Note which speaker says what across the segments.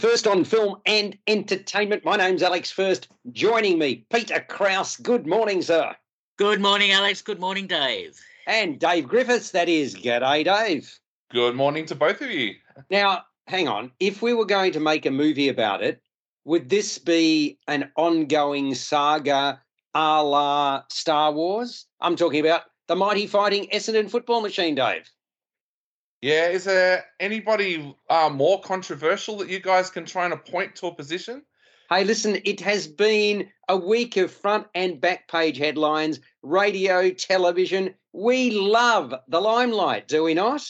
Speaker 1: First on film and entertainment. My name's Alex First. Joining me, Peter Krausz. Good morning, sir.
Speaker 2: Good morning, Alex. Good morning, Dave.
Speaker 1: And Dave Griffiths. That is G'day, Dave.
Speaker 3: Good morning to both of you.
Speaker 1: Now, hang on. If we were going to make a movie about it, would this be an ongoing saga a la Star Wars? I'm talking about the mighty fighting Essendon football machine, Dave.
Speaker 3: Yeah, is there anybody uh, more controversial that you guys can try and point to a position?
Speaker 1: Hey, listen, it has been a week of front and back page headlines, radio, television. We love the limelight, do we not?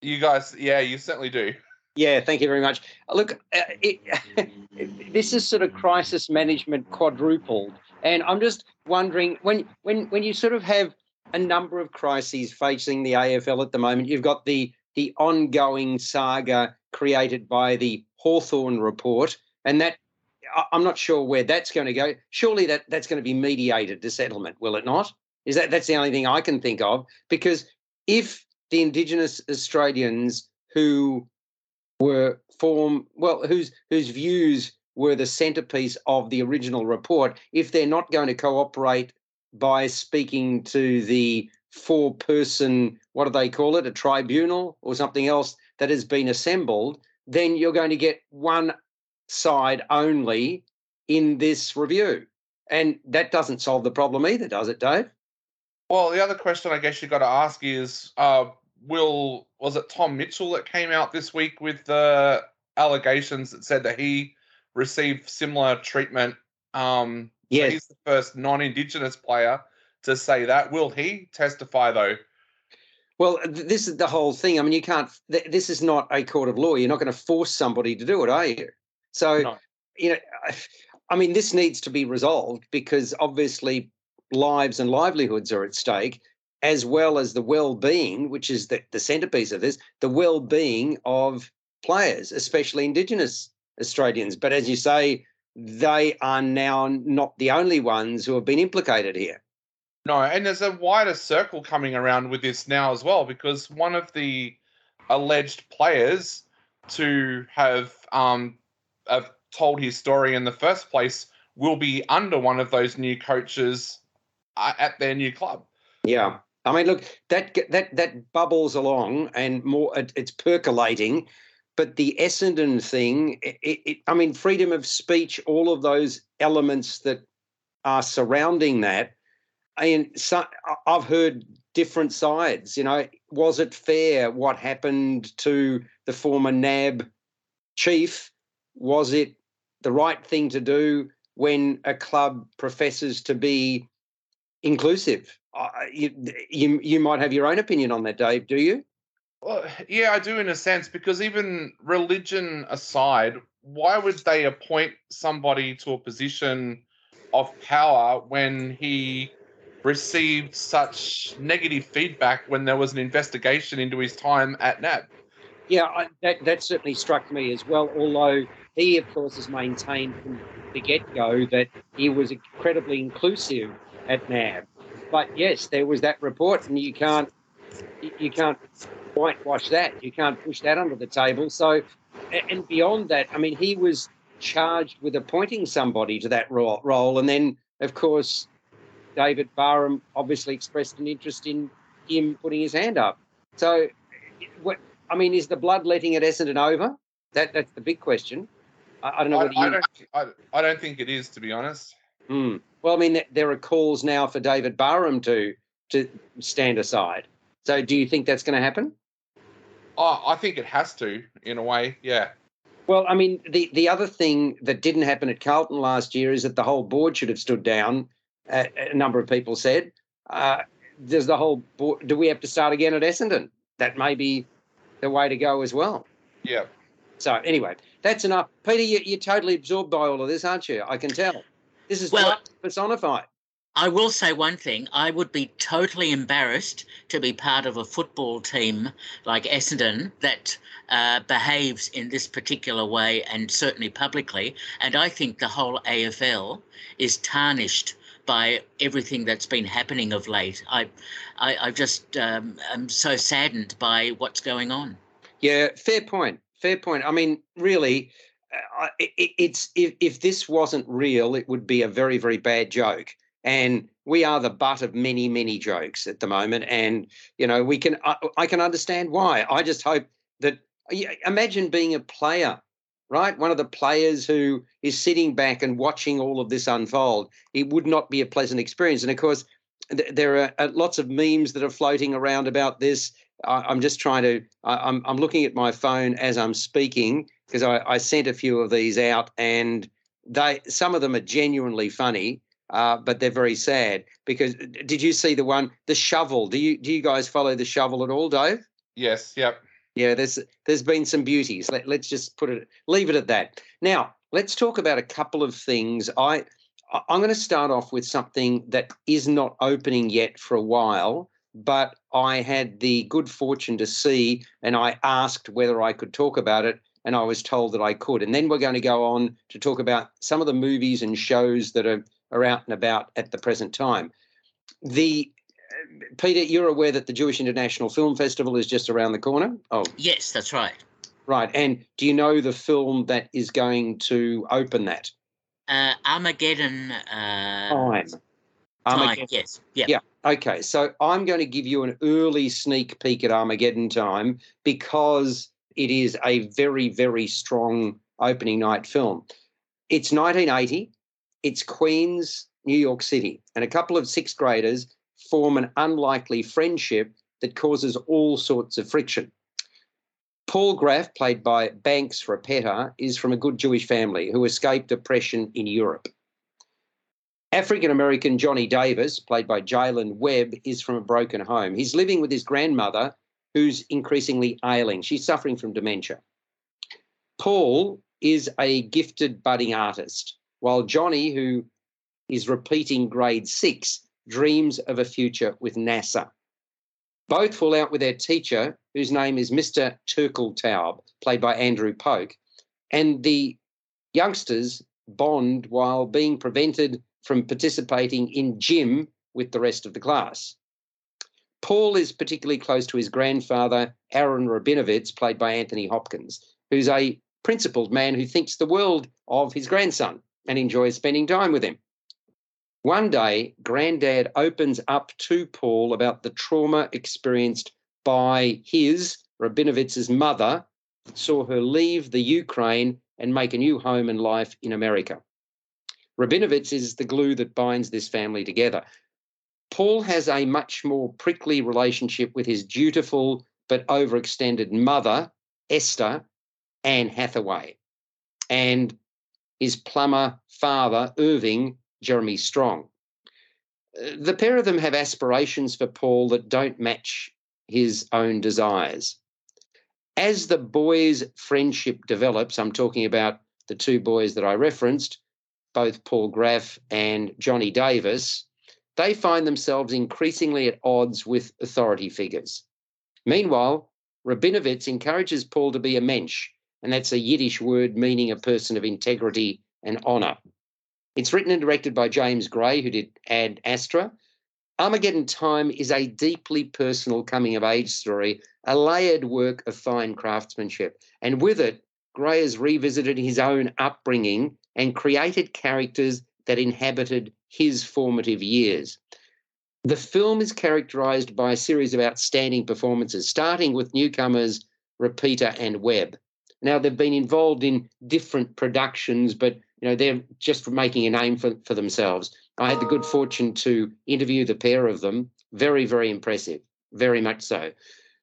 Speaker 3: You guys, yeah, you certainly do.
Speaker 1: Yeah, thank you very much. Look, uh, it, this is sort of crisis management quadrupled, and I'm just wondering when when when you sort of have a number of crises facing the AFL at the moment. You've got the the ongoing saga created by the Hawthorn report, and that I'm not sure where that's going to go. Surely that that's going to be mediated to settlement, will it not? Is that that's the only thing I can think of? Because if the Indigenous Australians who were form well, whose whose views were the centerpiece of the original report, if they're not going to cooperate by speaking to the four person, what do they call it, a tribunal or something else that has been assembled, then you're going to get one side only in this review. And that doesn't solve the problem either, does it, Dave?
Speaker 3: Well, the other question I guess you've got to ask is uh, will was it Tom Mitchell that came out this week with the allegations that said that he received similar treatment um,
Speaker 1: Yes.
Speaker 3: So he's the first non-indigenous player to say that. Will he testify though?
Speaker 1: Well, this is the whole thing. I mean, you can't. This is not a court of law. You're not going to force somebody to do it, are you? So, no. you know, I mean, this needs to be resolved because obviously lives and livelihoods are at stake, as well as the well-being, which is the, the centerpiece of this, the well-being of players, especially Indigenous Australians. But as you say, they are now not the only ones who have been implicated here.
Speaker 3: No, and there's a wider circle coming around with this now as well, because one of the alleged players to have um, have told his story in the first place will be under one of those new coaches uh, at their new club.
Speaker 1: Yeah. I mean, look, that that that bubbles along, and more. It's percolating, but the Essendon thing, it, it, I mean, freedom of speech, all of those elements that are surrounding that. And so, I've heard different sides. You know, was it fair what happened to the former NAB chief? Was it the right thing to do when a club professes to be inclusive? Uh, you, you, you might have your own opinion on that, Dave. Do you?
Speaker 3: Well, yeah, I do in a sense because even religion aside, why would they appoint somebody to a position of power when he received such negative feedback when there was an investigation into his time at NAB?
Speaker 1: Yeah, I, that that certainly struck me as well. Although he, of course, has maintained from the get-go that he was incredibly inclusive at NAB. But yes, there was that report, and you can't you can't whitewash that. You can't push that under the table. So, and beyond that, I mean, he was charged with appointing somebody to that role, and then, of course, David Barham obviously expressed an interest in him putting his hand up. So, what, I mean, is the bloodletting at Essendon over? That that's the big question. I, I don't know.
Speaker 3: I,
Speaker 1: you...
Speaker 3: I, don't. I, I, don't think it is, to be honest.
Speaker 1: Mm. Well, I mean, there are calls now for David Barham to to stand aside. So, do you think that's going to happen?
Speaker 3: Oh, I think it has to, in a way. Yeah.
Speaker 1: Well, I mean, the the other thing that didn't happen at Carlton last year is that the whole board should have stood down. Uh, a number of people said. Uh, does the whole board? Do we have to start again at Essendon? That may be the way to go as well.
Speaker 3: Yeah.
Speaker 1: So anyway, that's enough. Peter, you, are totally absorbed by all of this, aren't you? I can tell. This is well personified.
Speaker 2: I will say one thing. I would be totally embarrassed to be part of a football team like Essendon that uh, behaves in this particular way and certainly publicly. And I think the whole AFL is tarnished by everything that's been happening of late. I, I, I just um, am so saddened by what's going on.
Speaker 1: Yeah, fair point. fair point. I mean, really, uh, it, it's if, if this wasn't real, it would be a very, very bad joke. And we are the butt of many, many jokes at the moment. And you know, we can I, I can understand why. I just hope that imagine being a player right? One of the players who is sitting back and watching all of this unfold. It would not be a pleasant experience. And of course, th- there are uh, lots of memes that are floating around about this. I, am just trying to. I, am I'm looking at my phone as I'm speaking because I, I sent a few of these out, and they some of them are genuinely funny. Uh, but they're very sad because did you see the one the shovel? Do you do you guys follow the shovel at all dave?
Speaker 3: Yes yep.
Speaker 1: Yeah there's there's been some beauties. Let, let's just put it leave it at that. Now let's talk about a couple of things. I i'm going to start off with something that is not opening yet for a while but I had the good fortune to see, and I asked whether I could talk about it, and I was told that I could. And then we're going to go on to talk about some of the movies and shows that are, are out and about at the present time. The Peter, you're aware that the Jewish International Film Festival is just around the corner.
Speaker 2: Oh, yes, that's right.
Speaker 1: Right, and do you know the film that is going to open that?
Speaker 2: Uh, Armageddon. Uh,
Speaker 1: Time.
Speaker 2: Armageddon. Time. Yes. Yeah.
Speaker 1: Yeah. Okay, so I'm going to give you an early sneak peek at Armageddon time because it is a very, very strong opening night film. It's 1980, it's Queens, New York City, and a couple of sixth graders form an unlikely friendship that causes all sorts of friction. Paul Graff, played by Banks Repeta, is from a good Jewish family who escaped oppression in Europe. African American Johnny Davis, played by Jaylin Webb, is from a broken home. He's living with his grandmother, who's increasingly ailing. She's suffering from dementia. Paul is a gifted budding artist, while Johnny, who is repeating grade six, dreams of a future with NASA. Both fall out with their teacher, whose name is Mr. Turkeltaub, played by Andrew Polk, and the youngsters bond while being prevented from participating in gym with the rest of the class. Paul is particularly close to his grandfather, Aaron Rabinowitz, played by Anthony Hopkins, who's a principled man who thinks the world of his grandson and enjoys spending time with him. One day, Granddad opens up to Paul about the trauma experienced by his, Rabinowitz's mother, saw her leave the Ukraine and make a new home and life in America. Rabinowitz is the glue that binds this family together. Paul has a much more prickly relationship with his dutiful but overextended mother, Esther, Anne Hathaway, and his plumber father, Irving, Jeremy Strong. Uh, the pair of them have aspirations for Paul that don't match his own desires. As the boys' friendship develops, I'm talking about the two boys that I referenced, both Paul Graff and Johnny Davis, they find themselves increasingly at odds with authority figures. Meanwhile, Rabinowitz encourages Paul to be a mensch, and that's a Yiddish word meaning a person of integrity and honour. It's written and directed by James Gray, who did Ad Astra. Armageddon Time is a deeply personal coming of age story, a layered work of fine craftsmanship. And with it, Gray has revisited his own upbringing and created characters that inhabited his formative years. The film is characterized by a series of outstanding performances, starting with newcomers Repeta and Webb. Now, they've been involved in different productions, but you know they're just making a name for, for themselves. I had the good fortune to interview the pair of them. Very, very impressive. Very much so.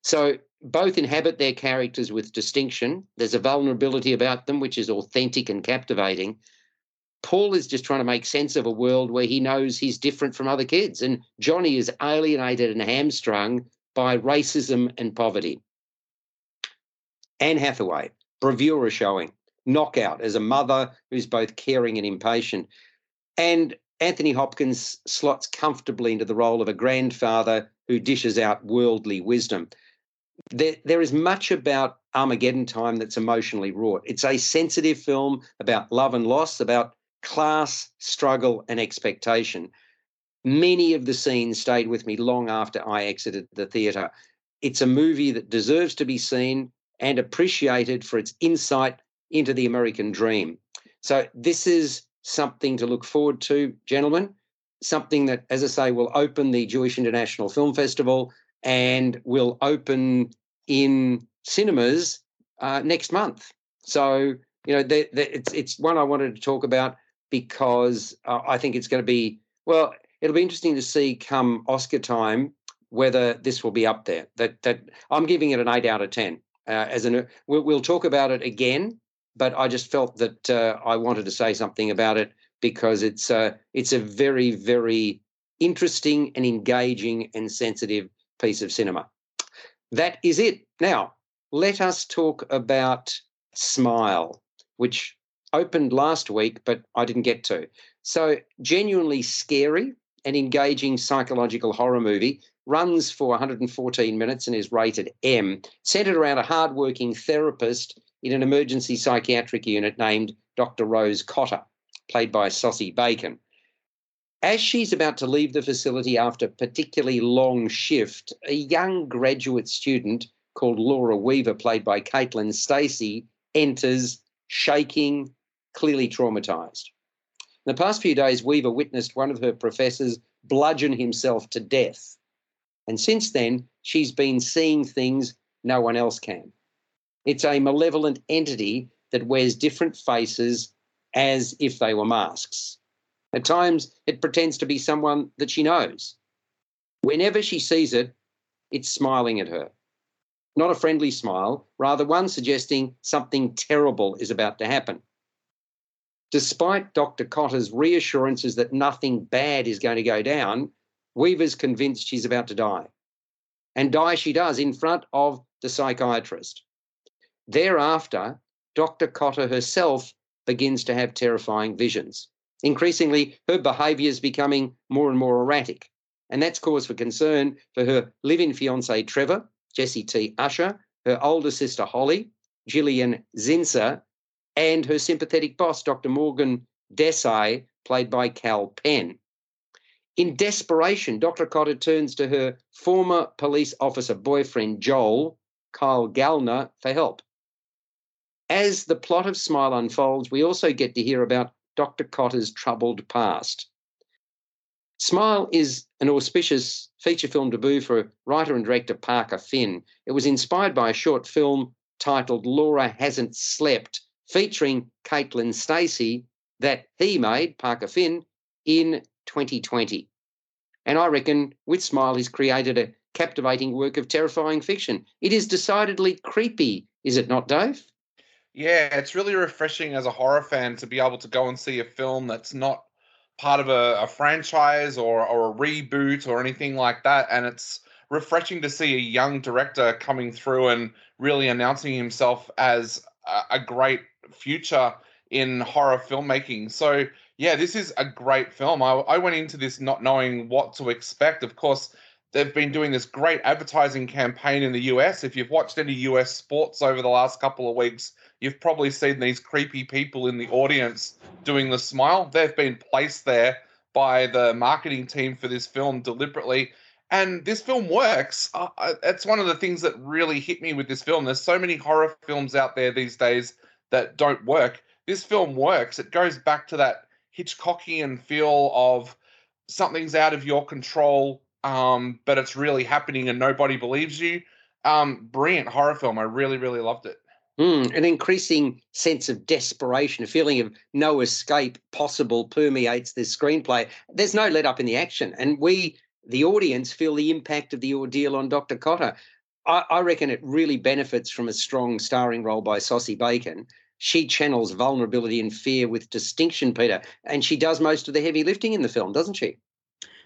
Speaker 1: So both inhabit their characters with distinction. There's a vulnerability about them which is authentic and captivating. Paul is just trying to make sense of a world where he knows he's different from other kids. And Johnny is alienated and hamstrung by racism and poverty. Anne Hathaway, bravura showing, knockout as a mother who's both caring and impatient. And Anthony Hopkins slots comfortably into the role of a grandfather who dishes out worldly wisdom there, there is much about Armageddon Time that's emotionally wrought. It's a sensitive film about love and loss, about class, struggle, and expectation. Many of the scenes stayed with me long after I exited the theatre. It's a movie that deserves to be seen. And appreciated for its insight into the American dream. So, this is something to look forward to, gentlemen. Something that, as I say, will open the Jewish International Film Festival and will open in cinemas uh, next month. So, you know, they, they, it's it's one I wanted to talk about because uh, I think it's going to be well. It'll be interesting to see come Oscar time whether this will be up there. That that I'm giving it an eight out of ten. Uh, as an we'll, we'll, talk about it again, but I just felt that uh, I wanted to say something about it because it's uh, it's a very very interesting and engaging and sensitive piece of cinema. That is it. Now let us talk about Smile, which opened last week, but I didn't get to. So genuinely scary and engaging psychological horror movie runs for 114 minutes and is rated M, centered around a hardworking therapist in an emergency psychiatric unit named Dr. Rose Cotter, played by Sosie Bacon. As she's about to leave the facility after a particularly long shift, a young graduate student called Laura Weaver, played by Caitlin Stasey, enters shaking, clearly traumatized. In the past few days, Weaver witnessed one of her professors bludgeon himself to death and since then, she's been seeing things no one else can. It's a malevolent entity that wears different faces as if they were masks. At times, it pretends to be someone that she knows. Whenever she sees it, it's smiling at her. Not a friendly smile, rather one suggesting something terrible is about to happen. Despite Dr. Cotter's reassurances that nothing bad is going to go down, Weaver's convinced she's about to die. And die she does in front of the psychiatrist. Thereafter, Dr. Cotter herself begins to have terrifying visions. Increasingly, her behaviour is becoming more and more erratic. And that's cause for concern for her live in fiance Trevor, Jesse T. Usher, her older sister Holly, Gillian Zinser, and her sympathetic boss, Dr. Morgan Desai, played by Kal Penn. In desperation, Dr. Cotter turns to her former police officer boyfriend, Joel, Kyle Gallner, for help. As the plot of Smile unfolds, we also get to hear about Dr. Cotter's troubled past. Smile is an auspicious feature film debut for writer and director Parker Finn. It was inspired by a short film titled Laura Hasn't Slept, featuring Caitlin Stasey, that he made, Parker Finn, in 2020. And I reckon with Smile, he's created a captivating work of terrifying fiction. It is decidedly creepy, is it not, Dave?
Speaker 3: Yeah, it's really refreshing as a horror fan to be able to go and see a film that's not part of a, a franchise or, or a reboot or anything like that. And it's refreshing to see a young director coming through and really announcing himself as a, a great future in horror filmmaking. So yeah, this is a great film. I, I went into this not knowing what to expect. Of course, they've been doing this great advertising campaign in the US. If you've watched any US sports over the last couple of weeks, you've probably seen these creepy people in the audience doing the smile. They've been placed there by the marketing team for this film deliberately. And this film works. It's one of the things that really hit me with this film. There's so many horror films out there these days that don't work. This film works. It goes back to that Hitchcockian feel of something's out of your control, um, but it's really happening and nobody believes you. Um, brilliant horror film. I really, really loved it.
Speaker 1: Mm, an increasing sense of desperation, a feeling of no escape possible permeates this screenplay. There's no let up in the action. And we, the audience, feel the impact of the ordeal on Dr. Cotter. I, I reckon it really benefits from a strong starring role by Sosie Bacon she channels vulnerability and fear with distinction, Peter. And she does most of the heavy lifting in the film, doesn't she?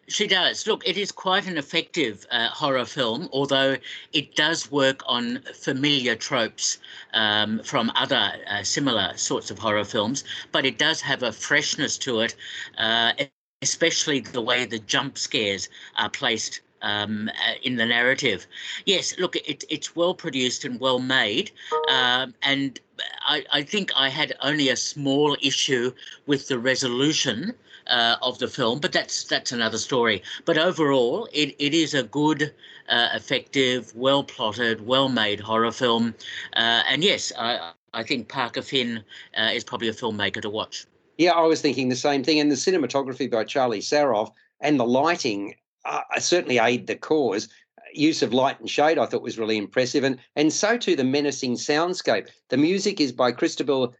Speaker 2: She does. Look, it is quite an effective uh, horror film, although it does work on familiar tropes um, from other uh, similar sorts of horror films, but it does have a freshness to it, uh, especially the way the jump scares are placed um, uh, in the narrative. Yes, look, it, it's well produced and well made, um, and I, I think I had only a small issue with the resolution uh, of the film, but that's that's another story. But overall, it, it is a good, uh, effective, well plotted, well made horror film. Uh, and yes, I, I think Parker Finn uh, is probably a filmmaker to watch.
Speaker 1: Yeah, I was thinking the same thing. And the cinematography by Charlie Sarroff and the lighting uh, certainly aid the cause. Use of light and shade, I thought, was really impressive, and and so too the menacing soundscape. The music is by Cristobal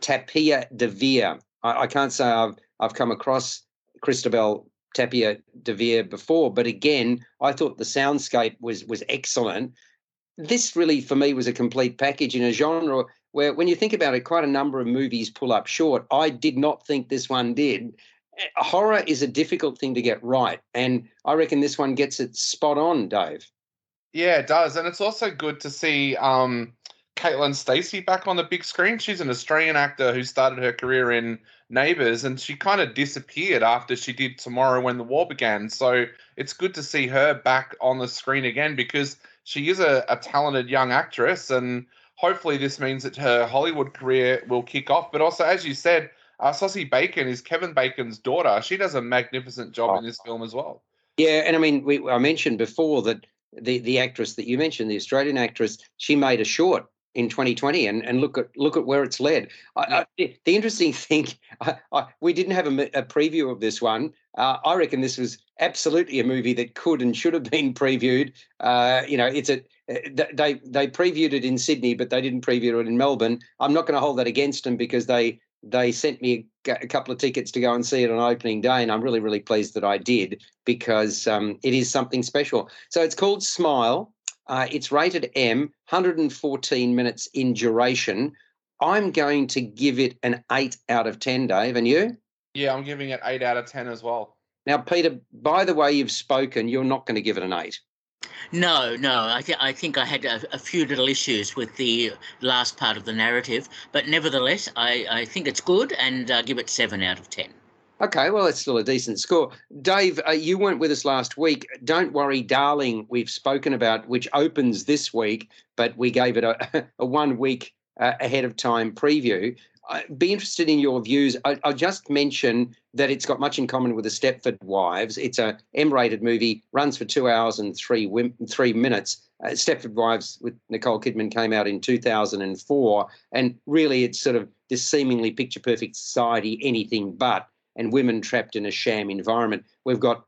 Speaker 1: Tapia de Veer. I, I can't say I've I've come across Cristobal Tapia de Veer before, but again, I thought the soundscape was was excellent. This really, for me, was a complete package in a genre where, when you think about it, quite a number of movies pull up short. I did not think this one did. Horror is a difficult thing to get right, and I reckon this one gets it spot on, Dave.
Speaker 3: Yeah, it does, and it's also good to see um, Caitlin Stasey back on the big screen. She's an Australian actor who started her career in Neighbours, and she kind of disappeared after she did Tomorrow When the War Began. So it's good to see her back on the screen again because she is a, a talented young actress, and hopefully this means that her Hollywood career will kick off. But also, as you said, uh, Sosie Bacon is Kevin Bacon's daughter. She does a magnificent job oh. in this film as well.
Speaker 1: Yeah, and I mean, we, I mentioned before that the the actress that you mentioned, the Australian actress, she made a short in 2020 and, and look at look at where it's led. I, I, the interesting thing, I, we didn't have a, a, preview of this one. Uh, I reckon this was absolutely a movie that could and should have been previewed. Uh, you know, it's a uh, they they previewed it in Sydney, but they didn't preview it in Melbourne. I'm not going to hold that against them because they they sent me a, couple of tickets to go and see it on opening day, and I'm really really pleased that I did because um, it is something special. So it's called Smile. Uh, it's rated M, 114 minutes in duration. I'm going to give it an 8 out of 10, Dave. And you?
Speaker 3: Yeah, I'm giving it 8 out of 10 as well.
Speaker 1: Now, Peter, by the way you've spoken, you're not going to give it an 8.
Speaker 2: No, no. I, th- I think I had a, a, few little issues with the last part of the narrative, but nevertheless, I, I think it's good and uh, give it 7 out of 10.
Speaker 1: Okay, well, that's still a decent score. Dave, uh, you weren't with us last week. Don't worry, darling, we've spoken about, which opens this week, but we gave it a, a one week uh, ahead of time preview. I'd be interested in your views. I, will just mention that it's got much in common with the Stepford Wives. It's a M-rated movie, runs for two hours and three three minutes. Uh, Stepford Wives with Nicole Kidman came out in 2004, and really, it's sort of this seemingly picture perfect society, anything but and women trapped in a sham environment. We've got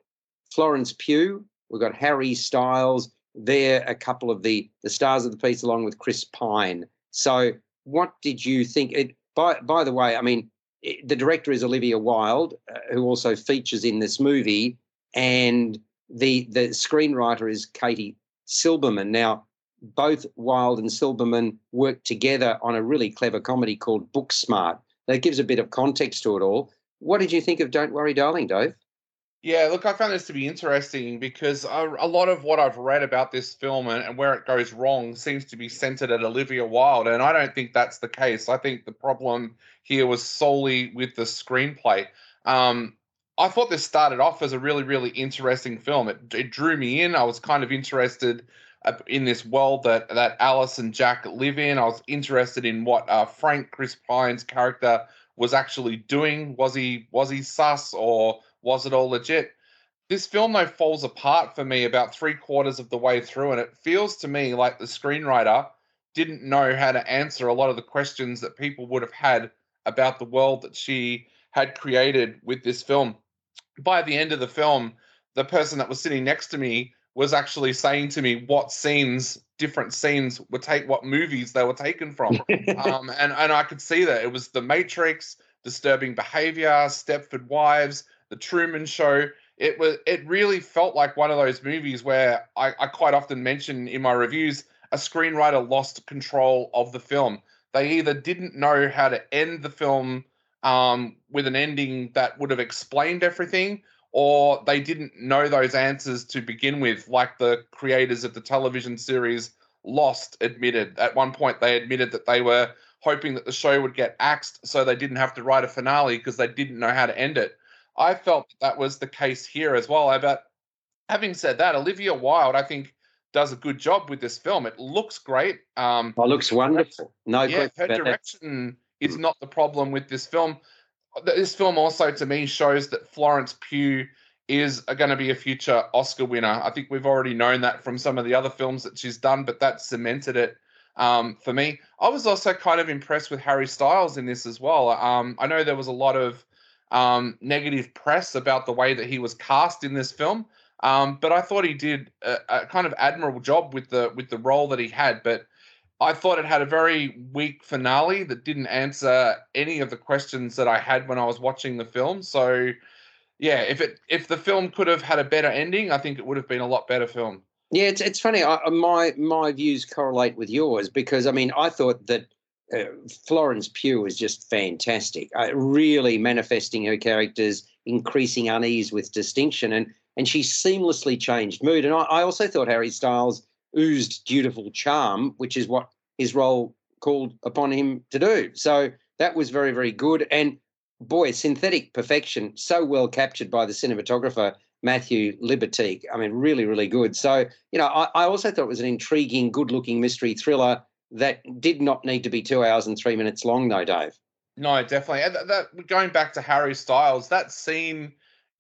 Speaker 1: Florence Pugh, we've got Harry Styles. They're a couple of the the stars of the piece, along with Chris Pine. So, what did you think? It, by by the way, I mean it, the director is Olivia Wilde, uh, who also features in this movie, and the the screenwriter is Katie Silberman. Now, both Wilde and Silberman worked together on a really clever comedy called Booksmart. That gives a bit of context to it all. What did you think of Don't Worry, Darling, Dave?
Speaker 3: Yeah, look, I found this to be interesting because a, a lot of what I've read about this film and, and, where it goes wrong seems to be centered at Olivia Wilde, and I don't think that's the case. I think the problem here was solely with the screenplay. Um, I thought this started off as a really, really interesting film. It, it drew me in. I was kind of interested in this world that that Alice and Jack live in. I was interested in what uh, Frank Chris Pine's character was actually doing. Was he was he sus or was it all legit? This film though falls apart for me about three quarters of the way through, and it feels to me like the screenwriter didn't know how to answer a lot of the questions that people would have had about the world that she had created with this film. By the end of the film, the person that was sitting next to me was actually saying to me what scenes different scenes were take what movies they were taken from. um, and and I could see that it was The Matrix, Disturbing Behavior, Stepford Wives, The Truman Show. It was it really felt like one of those movies where I, I quite often mention in my reviews a screenwriter lost control of the film. They either didn't know how to end the film um, with an ending that would have explained everything, or they didn't know those answers to begin with, like the creators of the television series Lost admitted. At one point, they admitted that they were hoping that the show would get axed so they didn't have to write a finale because they didn't know how to end it. I felt that, that was the case here as well. But having said that, Olivia Wilde, I think does a good job with this film. It looks great. Um,
Speaker 1: oh, looks wonderful. No
Speaker 3: yeah, her direction that. is not the problem with this film. This film also, to me, shows that Florence Pugh is going to be a future Oscar winner. I think we've already known that from some of the other films that she's done, but that cemented it um, for me. I was also kind of impressed with Harry Styles in this as well. Um, I know there was a lot of um, negative press about the way that he was cast in this film, um, but I thought he did a, a, kind of admirable job with the with the role that he had. But I thought it had a very weak finale that didn't answer any of the questions that I had when I was watching the film. So, yeah, if it if the film could have had a better ending, I think it would have been a lot better film.
Speaker 1: Yeah, it's it's funny. I, my my views correlate with yours because I mean I thought that uh, Florence Pugh was just fantastic, uh, really manifesting her character's increasing unease with distinction, and and she seamlessly changed mood. And I, I also thought Harry Styles oozed dutiful charm, which is what his role called upon him to do. So that was very, very good. And boy, synthetic perfection, so well captured by the cinematographer Matthew Libatique. I mean, really, really good. So, you know, I, I also thought it was an intriguing, good looking mystery thriller that did not need to be two hours and three minutes long, though, Dave.
Speaker 3: No, definitely. And that, going back to Harry Styles, that scene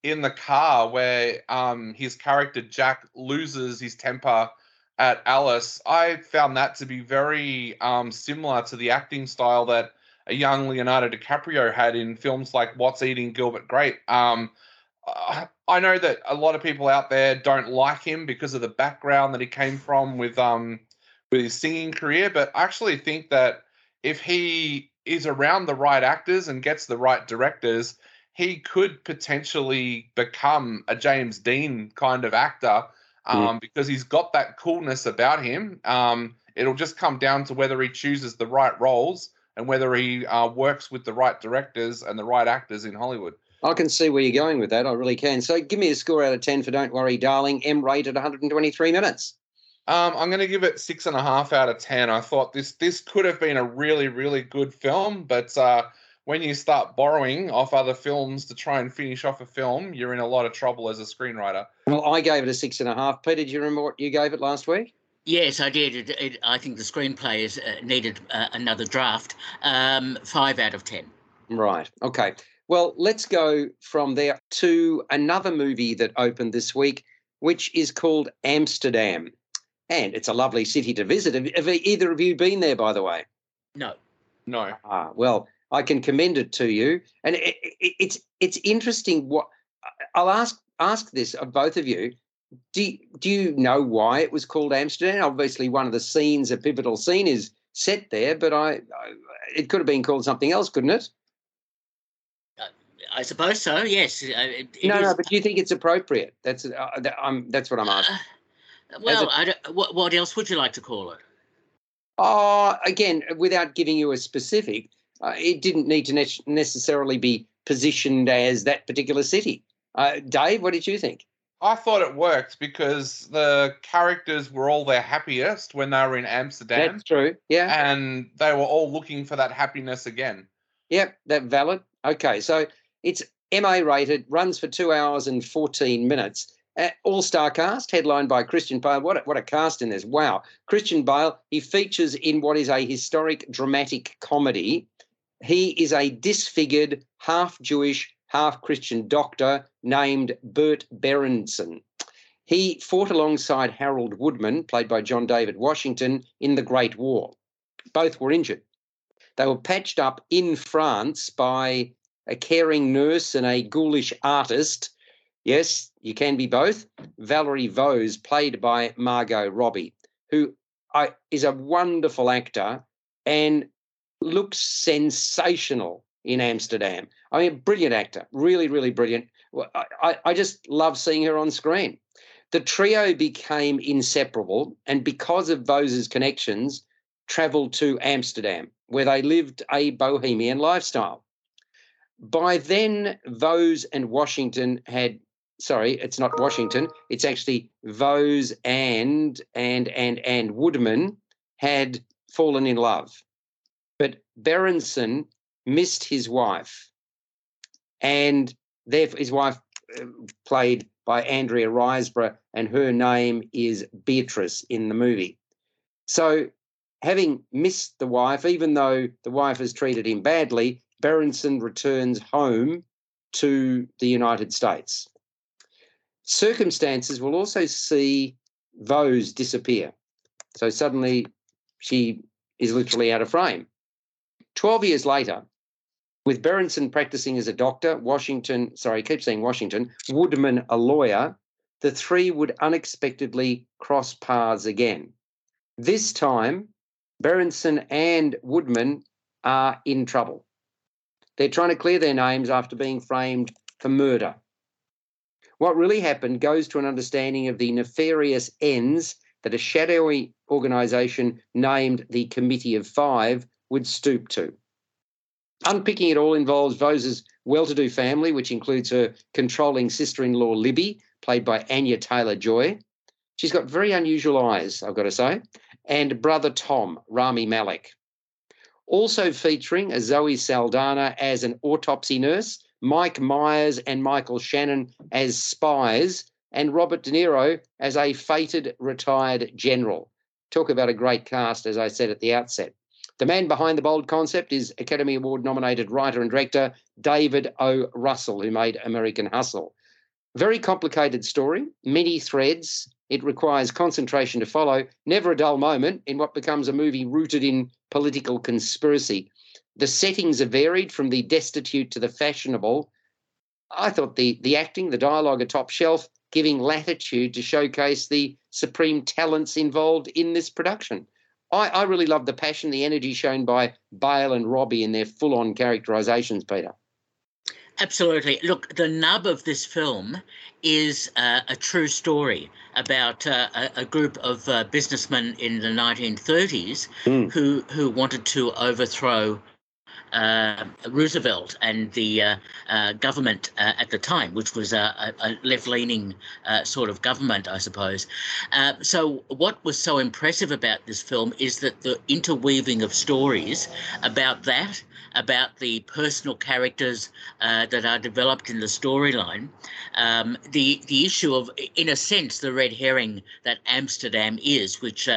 Speaker 3: in the car where um, his character Jack loses his temper at Alice, I found that to be very um, similar to the acting style that a young Leonardo DiCaprio had in films like What's Eating Gilbert Grape. Um, I know that a lot of people out there don't like him because of the background that he came from with um with his singing career, but I actually think that if he is around the right actors and gets the right directors, he could potentially become a James Dean kind of actor um, yeah. because he's got that coolness about him. Um, it'll just come down to whether he chooses the right roles and whether he uh, works with the right directors and the right actors in Hollywood.
Speaker 1: I can see where you're going with that. I really can. So give me a score out of 10 for Don't Worry, Darling. M rated 123 minutes.
Speaker 3: Um, I'm going to give it six and a half out of 10. I thought this this could have been a really, really good film, but uh, when you start borrowing off other films to try and finish off a film, you're in a lot of trouble as a screenwriter.
Speaker 1: Well, I gave it a six and a half. Peter, do you remember what you gave it last week?
Speaker 2: Yes, I did. It, it, I think the screenplay is, uh, needed uh, another draft. Um, five out of 10.
Speaker 1: Right. Okay. Well, let's go from there to another movie that opened this week, which is called Amsterdam. And it's a lovely city to visit. Have, have either of you been there, by the way?
Speaker 2: No.
Speaker 3: No.
Speaker 1: Ah, well, I can commend it to you. And it, it, it's it's interesting. What I'll ask ask this of both of you. Do do you know why it was called Amsterdam? Obviously, one of the scenes, a pivotal scene, is set there. But I, I it could have been called something else, couldn't it?
Speaker 2: Uh, I suppose so. Yes. Uh, it,
Speaker 1: no, no. But do you think it's appropriate? That's uh, I'm, that's what I'm asking.
Speaker 2: Uh, well, what, what else would you like to call it?
Speaker 1: Oh, again, without giving you a specific, uh, it didn't need to ne- necessarily be positioned as that particular city. Uh, Dave, what did you think?
Speaker 3: I thought it worked because the characters were all their happiest when they were in Amsterdam.
Speaker 1: That's true. Yeah.
Speaker 3: And they were all looking for that happiness again.
Speaker 1: Yep, that valid. Okay, so it's MA rated, runs for two hours and 14 minutes. All star cast, headlined by Christian Bale. What a, what a cast in this. Wow. Christian Bale, he features in what is a historic dramatic comedy he is a disfigured, half Jewish, half Christian doctor named Bert Berenson. He fought alongside Harold Woodman, played by John David Washington, in the Great War. Both were injured. They were patched up in France by a caring nurse and a ghoulish artist. Yes, you can be both. Valerie Voze, played by Margot Robbie, who uh, is a wonderful actor and looks sensational in Amsterdam. I mean, brilliant actor, really, really brilliant. I, I just love seeing her on screen. The trio became inseparable, and because of Voze's connections, travelled to Amsterdam, where they lived a bohemian lifestyle. By then, Voze and Washington had sorry, it's not Washington, it's actually Voze and and and and Woodman had fallen in love. But Berenson missed his wife, and therefore his wife uh, played by Andrea Riseborough, and her name is Beatrice in the movie. So, having missed the wife, even though the wife has treated him badly, Berenson returns home to the United States. Circumstances will also see Voze disappear. So suddenly she is literally out of frame. 12 years later, with Berenson practicing as a doctor, Washington, sorry, I keep saying Washington, Woodman a lawyer, the three would unexpectedly cross paths again. This time, Berenson and Woodman are in trouble. They're trying to clear their names after being framed for murder. What really happened goes to an understanding of the nefarious ends that a shadowy organisation named the Committee of Five would stoop to. Unpicking it all involves Voze's well to do family, which includes her controlling sister in law, Libby, played by Anya Taylor Joy. She's got very unusual eyes, I've got to say, and brother Tom, Rami Malek. Also featuring a Zoe Saldana as an autopsy nurse, Mike Myers and Michael Shannon as spies, and Robert De Niro as a fated retired general. Talk about a great cast, as I said at the outset. The man behind the bold concept is Academy Award nominated writer and director David O. Russell, who made American Hustle. Very complicated story, many threads. It requires concentration to follow, never a dull moment in what becomes a movie rooted in political conspiracy. The settings are varied from the destitute to the fashionable. I thought the, the acting, the dialogue are top shelf, giving latitude to showcase the supreme talents involved in this production. I, I really love the passion, the energy shown by Bale and Robbie in their full on characterizations, Peter.
Speaker 2: Absolutely. Look, the nub of this film is uh, a true story about uh, a, a, group of uh, businessmen in the 1930s mm. who who wanted to overthrow Roosevelt and the uh, uh, government uh, at the time, which was a, a left-leaning uh, sort of government, I suppose. Uh, so, what was so impressive about this film is that the interweaving of stories about that, about the personal characters that are developed in the storyline, um, the the issue of, in a sense, the red herring that Amsterdam is, which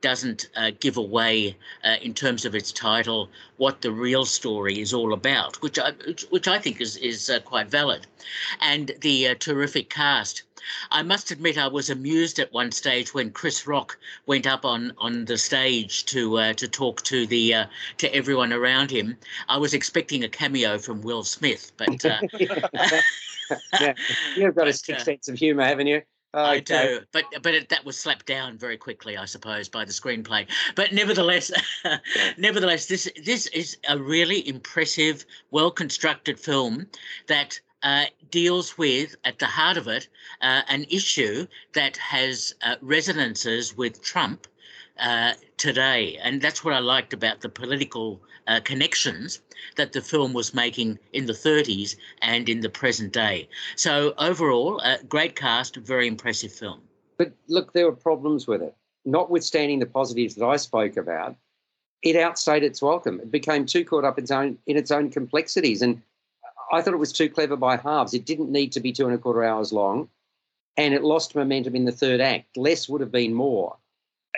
Speaker 2: doesn't give away in terms of its title what the real story is all about, which I which I think is is uh, quite valid, and the uh, terrific cast. I must admit, I was amused at one stage when Chris Rock went up on, on the stage to uh, to talk to the uh, to everyone around him. I was expecting a cameo from Will Smith, but uh,
Speaker 1: yeah, you've got a sick uh, sense of humour, haven't you?
Speaker 2: Okay. I do, but but it, that was slapped down very quickly, I suppose, by the screenplay. But nevertheless, nevertheless, this this is a really impressive, well constructed film that uh, deals with, at the heart of it, uh, an issue that has uh, resonances with Trump uh, today. And that's what I liked about the political uh, connections that the film was making in the 30s and in the present day. So, overall, a great cast, very impressive film.
Speaker 1: But look, there were problems with it. Notwithstanding the positives that I spoke about, it outstayed its welcome. It became too caught up in its own, in its own complexities. And I thought it was too clever by halves. It didn't need to be two and a quarter hours long. And it lost momentum in the third act. Less would have been more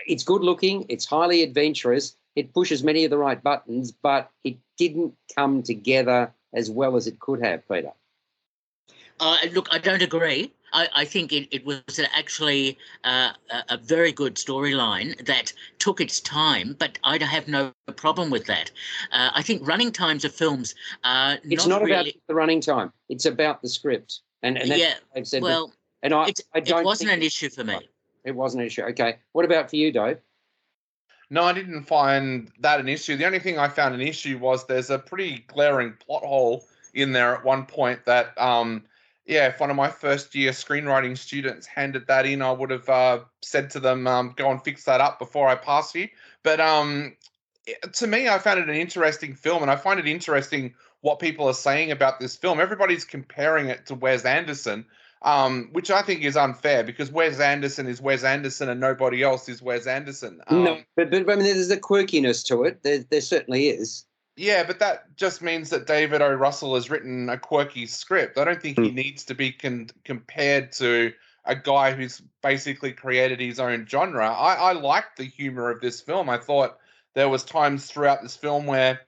Speaker 1: it's good looking, it's highly adventurous, it pushes many of the right buttons, but it didn't come together as well as it could have, Peter.
Speaker 2: Uh, look, I don't agree. I, I think it, it, was actually uh, a, very good storyline that took its time, but I have no problem with that. Uh, I think running times of films are
Speaker 1: It's not, not really... about the running time, it's about the script. And, and
Speaker 2: yeah, I've said well, and I, I don't it wasn't an issue for me.
Speaker 1: It wasn't an issue. Okay. What about for you, Dave?
Speaker 3: No, I didn't find that an issue. The only thing I found an issue was there's a pretty glaring plot hole in there at one point that, um, yeah, if one of my first year screenwriting students handed that in, I would have uh, said to them, um, go and fix that up before I pass you. But um, to me, I found it an interesting film, and I find it interesting what people are saying about this film. Everybody's comparing it to Wes Anderson, um, which I think is unfair because Wes Anderson is Wes Anderson and nobody else is Wes Anderson. Um,
Speaker 1: no, but, but I mean, there's a quirkiness to it. There, there certainly is.
Speaker 3: Yeah, but that just means that David O. Russell has written a quirky script. I don't think he
Speaker 1: Mm.
Speaker 3: needs to be con- compared to a guy who's basically created his own genre. I, I liked the humor of this film. I thought there was times throughout this film where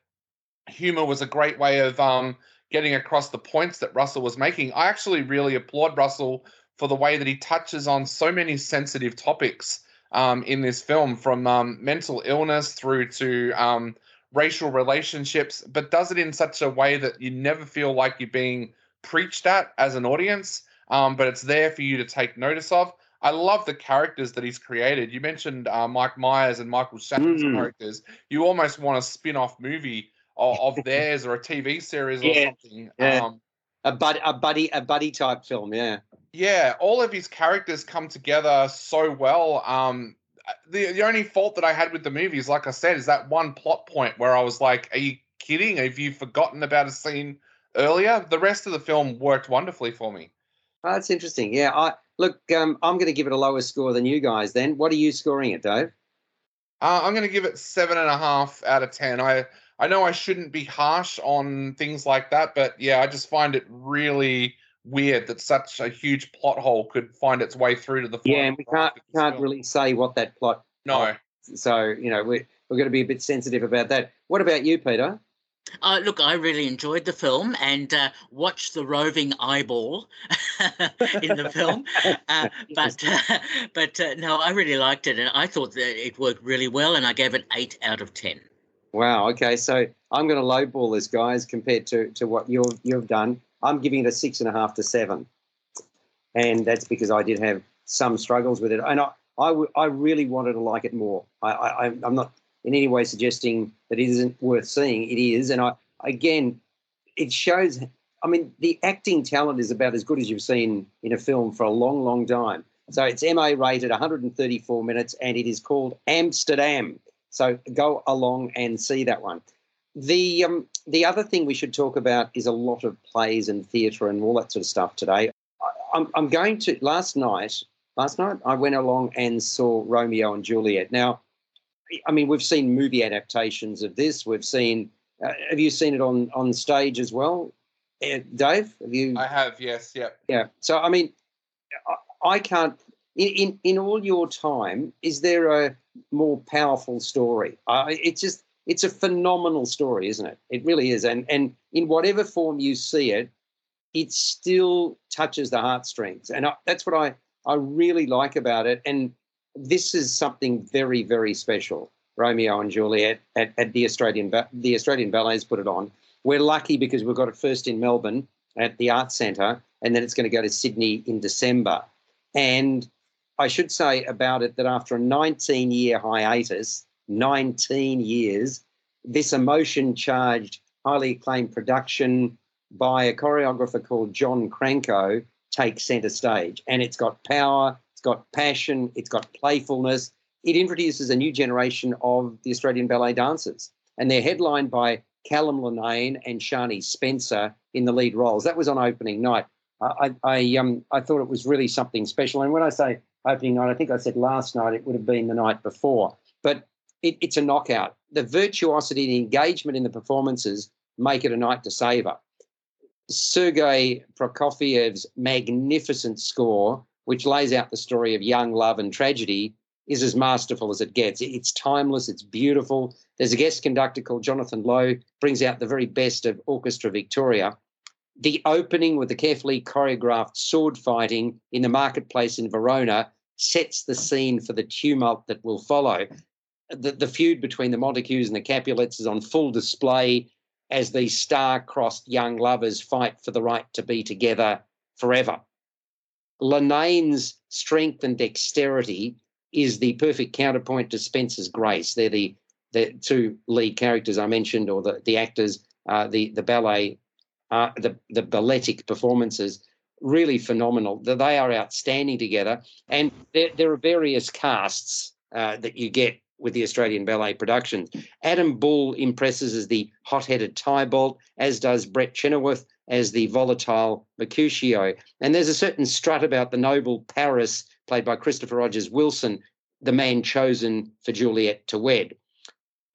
Speaker 3: humor was a great way of um, getting across the points that Russell was making. I actually really applaud Russell for the way that he touches on so many sensitive topics um, in this film, from um, mental illness through to um, racial relationships, but does it in such a way that you never feel like you're being preached at as an audience, um, but it's there for you to take notice of. I love the characters that he's created. You mentioned uh, Mike Myers and Michael Shannon's
Speaker 1: Mm.
Speaker 3: characters. You almost want a spin-off movie of, of theirs or a TV series or
Speaker 1: Yeah,
Speaker 3: something.
Speaker 1: yeah.
Speaker 3: Um,
Speaker 1: A buddy, a buddy, a buddy type film. Yeah.
Speaker 3: yeah, all of his characters come together so well. Um, the the only fault that I had with the movie is, like I said, is that one plot point where I was like, "Are you kidding? Have you forgotten about a scene earlier?" The rest of the film worked wonderfully for me.
Speaker 1: Oh, that's interesting. Yeah. I look. Um, I'm going to give it a lower score than you guys. Then, what are you scoring it, Dave?
Speaker 3: Uh, I'm going to give it seven and a half out of ten. I I know I shouldn't be harsh on things like that, but yeah, I just find it really weird that such a huge plot hole could find its way through to the.
Speaker 1: Yeah, and we can't can't
Speaker 3: film.
Speaker 1: really say what that plot.
Speaker 3: No.
Speaker 1: So you know we're we're going to be a bit sensitive about that. What about you, Peter?
Speaker 2: Uh, look, I really enjoyed the film and uh, watched the roving eyeball in the film. Uh, but but uh, no, I really liked it, and I thought that it worked really well, and I gave it eight out of ten.
Speaker 1: Wow. Okay. So I'm going to lowball this, guys, compared to to what you've you've done. I'm giving it a six and a half to seven, and that's because I did have some struggles with it, and I I, w- I really wanted to like it more. I, I I'm- not in any way suggesting that it isn't worth seeing. It is, and I again, it shows. I mean, the acting talent is about as good as you've seen in a film for a long, long time. So it's MA rated 134 minutes, and it is called Amsterdam. So go along and see that one. The um, the other thing we should talk about is a lot of plays and theatre and all that sort of stuff today. I, I'm, I'm going to last night. Last night I went along and saw Romeo and Juliet. Now, I mean we've seen movie adaptations of this. We've seen. Uh, have you seen it on on stage as well, uh, Dave? Have you?
Speaker 3: I have, yes, yep.
Speaker 1: Yeah. So I mean, I, I can't. In, in in all your time, is there a more powerful story? I it's just it's a phenomenal story, isn't it? It really is. And and in whatever form you see it, it still touches the heartstrings, and I, that's what I I really like about it. And this is something very very special. Romeo and Juliet at, at the Australian the Australian Ballet's put it on. We're lucky because we've got it first in Melbourne at the Arts Centre, and then it's going to go to Sydney in December. And I should say about it that after a 19 year hiatus, 19 years, this emotion charged, highly acclaimed production by a choreographer called John Cranko takes centre stage. And it's got power, it's got passion, it's got playfulness. It introduces a new generation of the Australian ballet dancers. And they're headlined by Callum Linnane and Sharni Spencer in the lead roles. That was on opening night. I, I, um, I thought it was really something special. And when I say opening night, I think I said last night, it would have been the night before. It, it's a knockout. The virtuosity, the engagement in the performances make it a night to savour. Sergei Prokofiev's magnificent score, which lays out the story of young love and tragedy, is as masterful as it gets. It's timeless, it's beautiful. There's a guest conductor called Jonathan Lo, brings out the very best of Orchestra Victoria. The opening with the carefully choreographed sword fighting in the marketplace in Verona sets the scene for the tumult that will follow. The, the feud between the Montagues and the Capulets is on full display as these star-crossed young lovers fight for the right to be together forever. Linnane's strength and dexterity is the perfect counterpoint to Spencer's grace. They're the, the two lead characters I mentioned, or the, the actors, uh, the, the ballet, uh, the, the balletic performances, really phenomenal. They are outstanding together. And there, there are various casts uh, that you get with the Australian ballet productions. Adam Bull impresses as the hot-headed Tybalt, as does Brett Chynoweth as the volatile Mercutio. And there's a certain strut about the noble Paris, played by Christopher Rogers Wilson, the man chosen for Juliet to wed.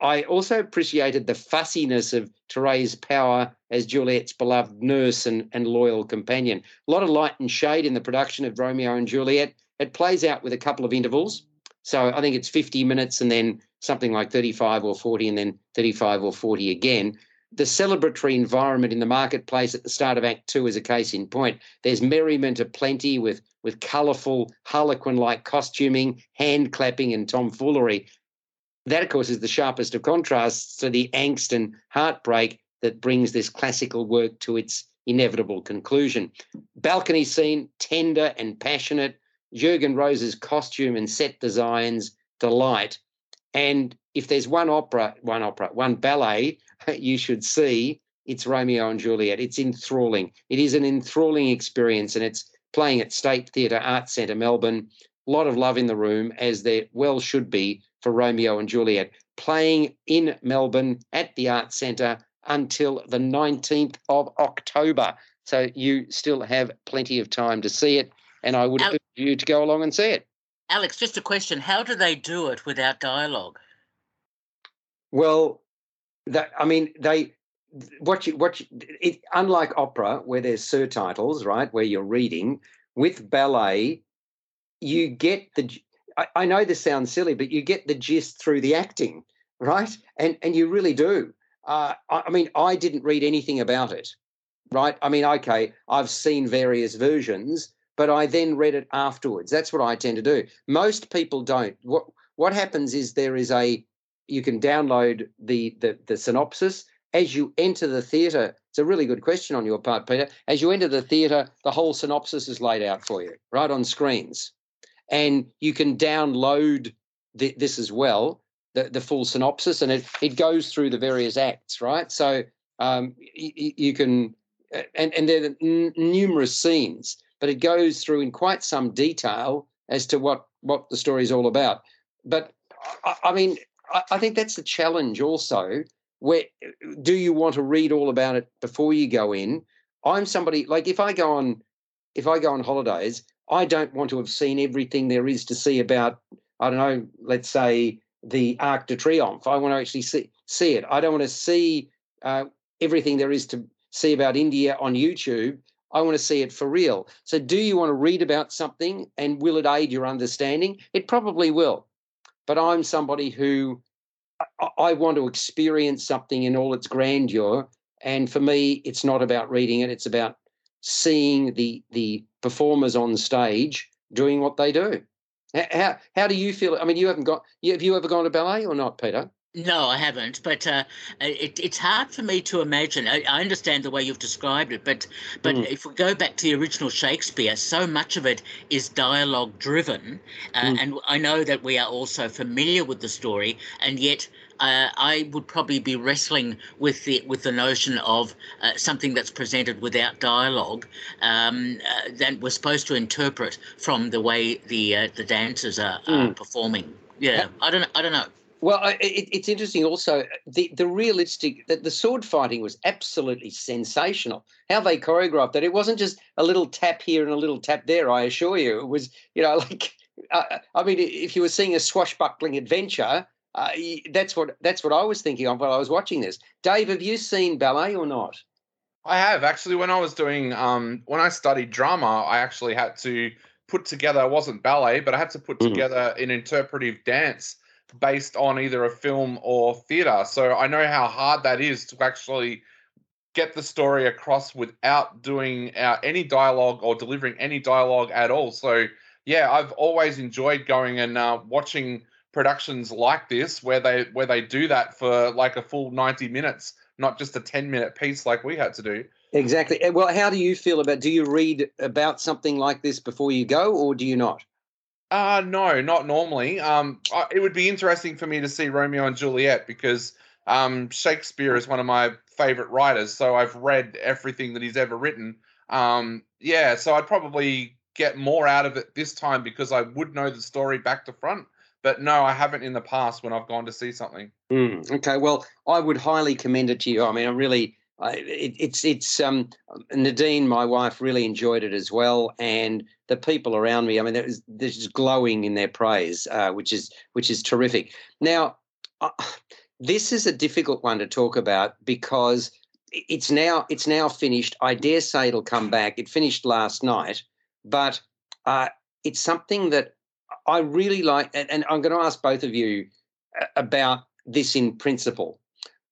Speaker 1: I also appreciated the fussiness of Therese Power as Juliet's beloved nurse and, and loyal companion. A lot of light and shade in the production of Romeo and Juliet. It plays out with a couple of intervals. So I think it's 50 minutes and then something like 35 or 40 and then 35 or 40 again. The celebratory environment in the marketplace at the start of Act Two is a case in point. There's merriment aplenty with with colourful harlequin-like costuming, hand clapping, and tomfoolery. That, of course, is the sharpest of contrasts to the angst and heartbreak that brings this classical work to its inevitable conclusion. Balcony scene, tender and passionate. Jurgen Rose's costume and set designs, delight. And if there's one opera, one opera, one ballet you should see, it's Romeo and Juliet. It's enthralling. It is an enthralling experience, and it's playing at State Theatre Arts Centre, Melbourne. A lot of love in the room, as there well should be for Romeo and Juliet, playing in Melbourne at the Arts Centre until the 19th of October. So you still have plenty of time to see it, and I would you to go along and see it.
Speaker 2: Alex, just a question: How do they do it without dialogue?
Speaker 1: Well, that I mean, they what you what you, it, unlike opera where there's surtitles, right, where you're reading with ballet, you get the I, I know this sounds silly, but you get the gist through the acting, right? And and you really do. Uh, I, I mean, I didn't read anything about it, right? I mean, okay, I've seen various versions, but I then read it afterwards. That's what I tend to do. Most people don't. What what happens is there is a you can download the the, the synopsis as you enter the theatre. It's a really good question on your part, Peter. As you enter the theatre, the whole synopsis is laid out for you right on screens and you can download this as well, the, the full synopsis, and it, it goes through the various acts, right? So um, you, you can, and, and there are n- numerous scenes, but it goes through in quite some detail as to what, what the story is all about. But I, I mean, I, I think that's the challenge also. Where do you want to read all about it before you go in? I'm somebody like if I go on if I go on holidays, I don't want to have seen everything there is to see about, I don't know, let's say the Arc de Triomphe. I want to actually see, see it. I don't want to see uh, everything there is to see about India on YouTube. I want to see it for real. So, do you want to read about something and will it aid your understanding? It probably will. But I'm somebody who I want to experience something in all its grandeur. And for me, it's not about reading it, it's about seeing the the performers on stage doing what they do. How how do you feel? I mean, you haven't got. Have you ever gone to ballet or not, Peter?
Speaker 2: No, I haven't. But uh, it, it's hard for me to imagine. I, I, understand the way you've described it, but but mm. if we go back to the original Shakespeare, so much of it is dialogue driven, uh, mm. and I know that we are also familiar with the story, and yet uh, I would probably be wrestling with the with the notion of uh, something that's presented without dialogue um, uh, that we're supposed to interpret from the way the uh, the dancers are, mm. performing. Yeah, I don't I don't know.
Speaker 1: Well, it, it's interesting also the the realistic that the sword fighting was absolutely sensational. How they choreographed that it wasn't just a little tap here and a little tap there. I assure you, it was you know like uh, I mean, if you were seeing a swashbuckling adventure, uh, that's what that's what I was thinking of while I was watching this. Dave, have you seen ballet or not?
Speaker 3: I have actually. When I was doing um, when I studied drama, I actually had to put together. It wasn't ballet, but I had to put mm. together an interpretive dance based on either a film or theater. So I know how hard that is to actually get the story across without doing uh, any dialogue or delivering any dialogue at all. So yeah, I've always enjoyed going and uh, watching productions like this where they where they do that for like a full 90 minutes not just a 10 minute piece like we had to do
Speaker 1: exactly well how do you feel about do you read about something like this before you go or do you not
Speaker 3: uh no not normally um it would be interesting for me to see romeo and juliet because um shakespeare is one of my favorite writers so i've read everything that he's ever written um yeah so i'd probably get more out of it this time because i would know the story back to front but no, I haven't in the past when I've gone to see something.
Speaker 1: Mm, okay, well, I would highly commend it to you. I mean, I really, I, it, it's it's um, Nadine, my wife, really enjoyed it as well, and the people around me. I mean, they're, just glowing in their praise, uh, which is which is terrific. Now, uh, this is a difficult one to talk about because it's now it's now finished. I dare say it'll come back. It finished last night, but uh, it's something that I really like, and, and, I'm going to ask both of you uh, about this in principle.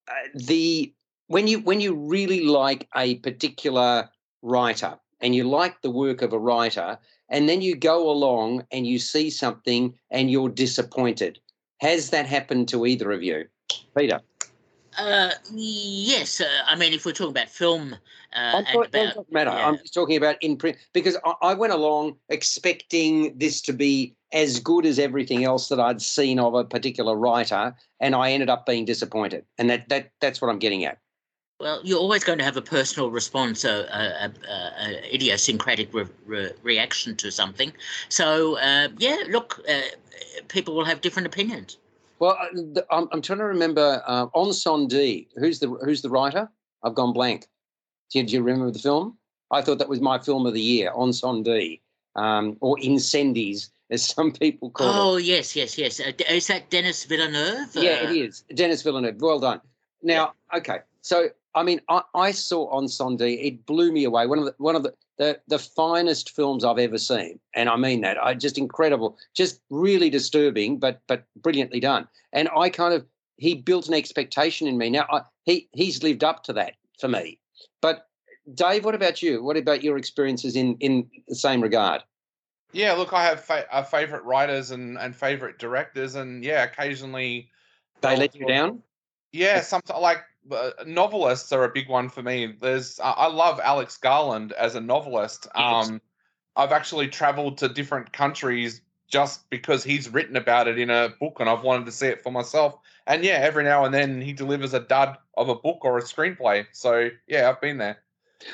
Speaker 1: Uh, the when you when you really like a particular writer and you like the work of a writer, and then you go along and you see something and you're disappointed. Has that happened to either of you, Peter?
Speaker 2: Uh, yes, uh, I mean, if we're talking about film, uh,
Speaker 1: about, doesn't matter. Yeah. I'm just talking about in print because I, I, went along expecting this to be as good as everything else that I'd seen of a particular writer, and I ended up being disappointed. And that that that's what I'm getting at.
Speaker 2: Well, you're always going to have a personal response, a, a, a, a idiosyncratic re, re, reaction to something. So, uh, yeah, look, uh, people will have different opinions.
Speaker 1: Well, uh, I'm, I'm trying to remember uh, Incendies. Who's the who's the writer? I've gone blank. Do you, do you remember the film? I thought that was my film of the year, Incendies, um, or Incendies, as some people call
Speaker 2: oh,
Speaker 1: it.
Speaker 2: Oh yes, yes, yes. Uh, is that Denis Villeneuve?
Speaker 1: Yeah, it is Denis Villeneuve. Well done. Now, yeah. okay, so I mean, I, I saw Sunday. It blew me away. One of the one of the, the the finest films I've ever seen, and I mean that. I just incredible, just really disturbing, but but brilliantly done. And I kind of he built an expectation in me. Now I, he he's lived up to that for me. But Dave, what about you? What about your experiences in in the same regard?
Speaker 3: Yeah, look, I have fa- uh, favorite writers and and favorite directors, and yeah, occasionally
Speaker 1: they let you down.
Speaker 3: Yeah, something like uh, novelists are a big one for me. There's I love Alex Garland as a novelist. Um, I've actually traveled to different countries just because he's written about it in a book, and I've wanted to see it for myself. And yeah, every now and then he delivers a dud of a book or a screenplay. So yeah, I've been there.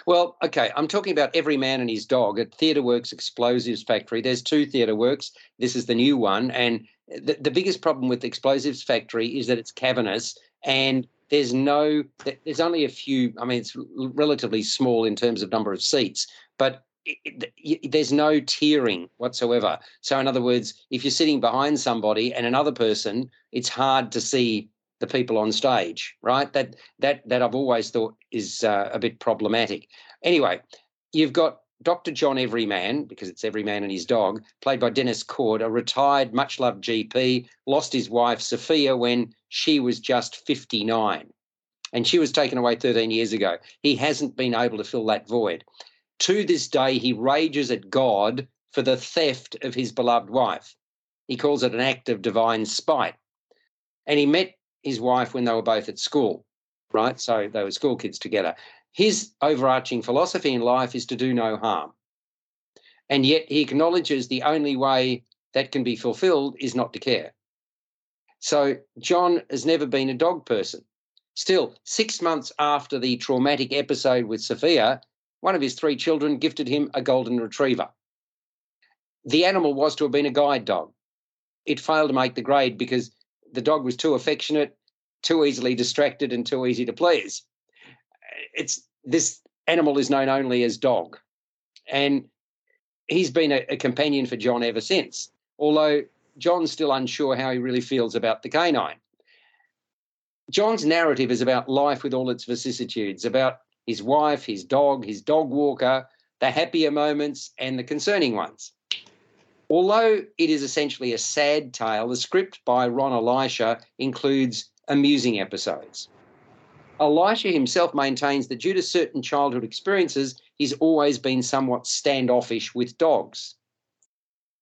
Speaker 1: Well, okay, I'm talking about Every Man and His Dog at Theatre Works Explosives Factory. There's two Theatre Works. This is the new one, and the, the biggest problem with Explosives Factory is that it's cavernous and there's no there's only a few i mean it's relatively small in terms of number of seats but it, it, there's no tiering whatsoever so in other words if you're sitting behind somebody and another person it's hard to see the people on stage right that that that i've always thought is uh, a bit problematic anyway you've got Dr. John Everyman, because it's Everyman and his dog, played by Dennis Coard, a retired, much loved GP, lost his wife, Sophia, when she was just 59. And she was taken away 13 years ago. He hasn't been able to fill that void. To this day, he rages at God for the theft of his beloved wife. He calls it an act of divine spite. And he met his wife when they were both at school, right? So they were school kids together. His overarching philosophy in life is to do no harm. And yet he acknowledges the only way that can be fulfilled is not to care. So John has never been a dog person. Still, six months after the traumatic episode with Sophia, one of his three children gifted him a golden retriever. The animal was to have been a guide dog. It failed to make the grade because the dog was too affectionate, too easily distracted, and too easy to please. It's this animal is known only as dog, and he's been a, a companion for John ever since. Although John's still unsure how he really feels about the canine. John's narrative is about life with all its vicissitudes, about his wife, his dog, his dog walker, the happier moments, and the concerning ones. Although it is essentially a sad tale, the script by Ron Elisha includes amusing episodes. Elisha himself maintains that due to certain childhood experiences, he's always been somewhat standoffish with dogs.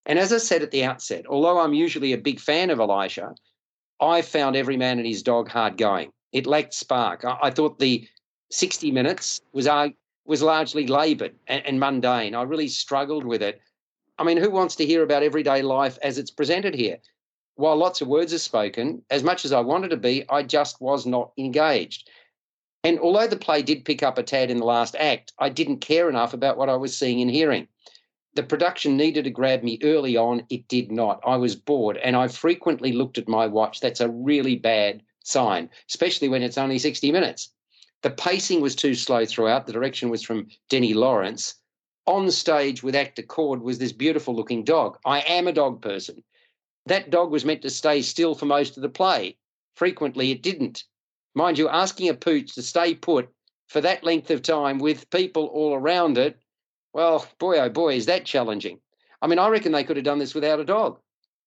Speaker 1: And as I said at the outset, although I'm usually a big fan of Elisha, I found Every Man and His Dog hard going. It lacked spark. I, I thought the 60 minutes was uh, was largely laboured and, and mundane. I really struggled with it. I mean, who wants to hear about everyday life as it's presented here? While lots of words are spoken, as much as I wanted to be, I just was not engaged. And although the play did pick up a tad in the last act, I didn't care enough about what I was seeing and hearing the production needed to grab me early on. It did not. I was bored and I frequently looked at my watch. That's a really bad sign, especially when it's only 60 minutes. The pacing was too slow throughout. The direction was from Denny Lawrence. On stage with actor Coard was this beautiful looking dog. I am a dog person. That dog was meant to stay still for most of the play. frequently it didn't. Mind you, asking a pooch to stay put for that length of time with people all around it, well, boy, oh boy, is that challenging. I mean, I reckon they could have done this without a dog.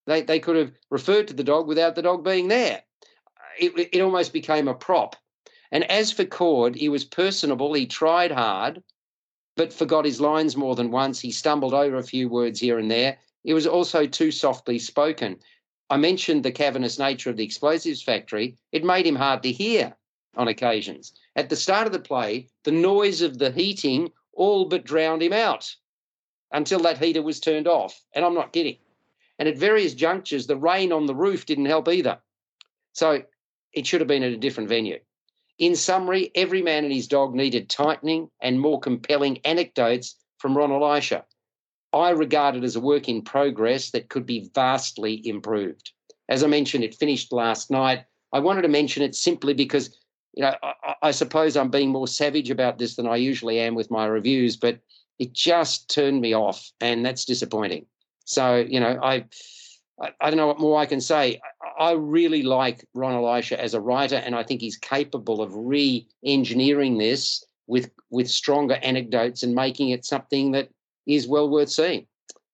Speaker 1: They, they could have referred to the dog without the dog being there. It, it almost became a prop. And as for Coard, he was personable. He tried hard, but forgot his lines more than once. He stumbled over a few words here and there. It was also too softly spoken. I mentioned the cavernous nature of the explosives factory. It made him hard to hear on occasions. At the start of the play, the noise of the heating all but drowned him out until that heater was turned off. And I'm not kidding. And at various junctures, the rain on the roof didn't help either. So it should have been at a different venue. In summary, every man and his dog needed tightening and more compelling anecdotes from Ron Elisha. I regard it as a work in progress that could be vastly improved. As I mentioned, it finished last night. I wanted to mention it simply because, you know, I, I suppose I'm being more savage about this than I usually am with my reviews, but it just turned me off, and that's disappointing. So, you know, I, I, don't know what more I can say. I, I really like Ron Elisha as a writer, and I think he's capable of re-engineering this with with stronger anecdotes and making it something that is well worth seeing.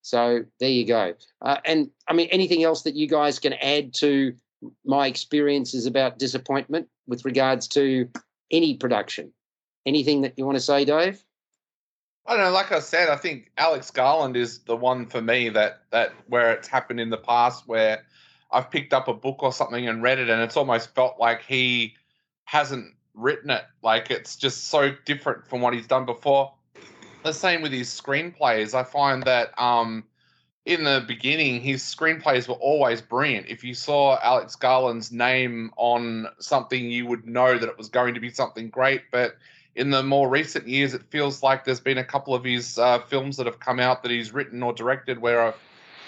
Speaker 1: So there you go. Uh, and I mean, anything else that you guys can add to my experiences about disappointment with regards to any production? Anything that you want to say, Dave?
Speaker 3: I don't know. Like I said, I think Alex Garland is the one for me that that where it's happened in the past where I've picked up a book or something and read it, and it's almost felt like he hasn't written it. Like it's just so different from what he's done before the same with his screenplays. I find that um, in the beginning, his screenplays were always brilliant. If you saw Alex Garland's name on something, you would know that it was going to be something great. But in the more recent years, it feels like there's been a couple of his uh, films that have come out that he's written or directed where I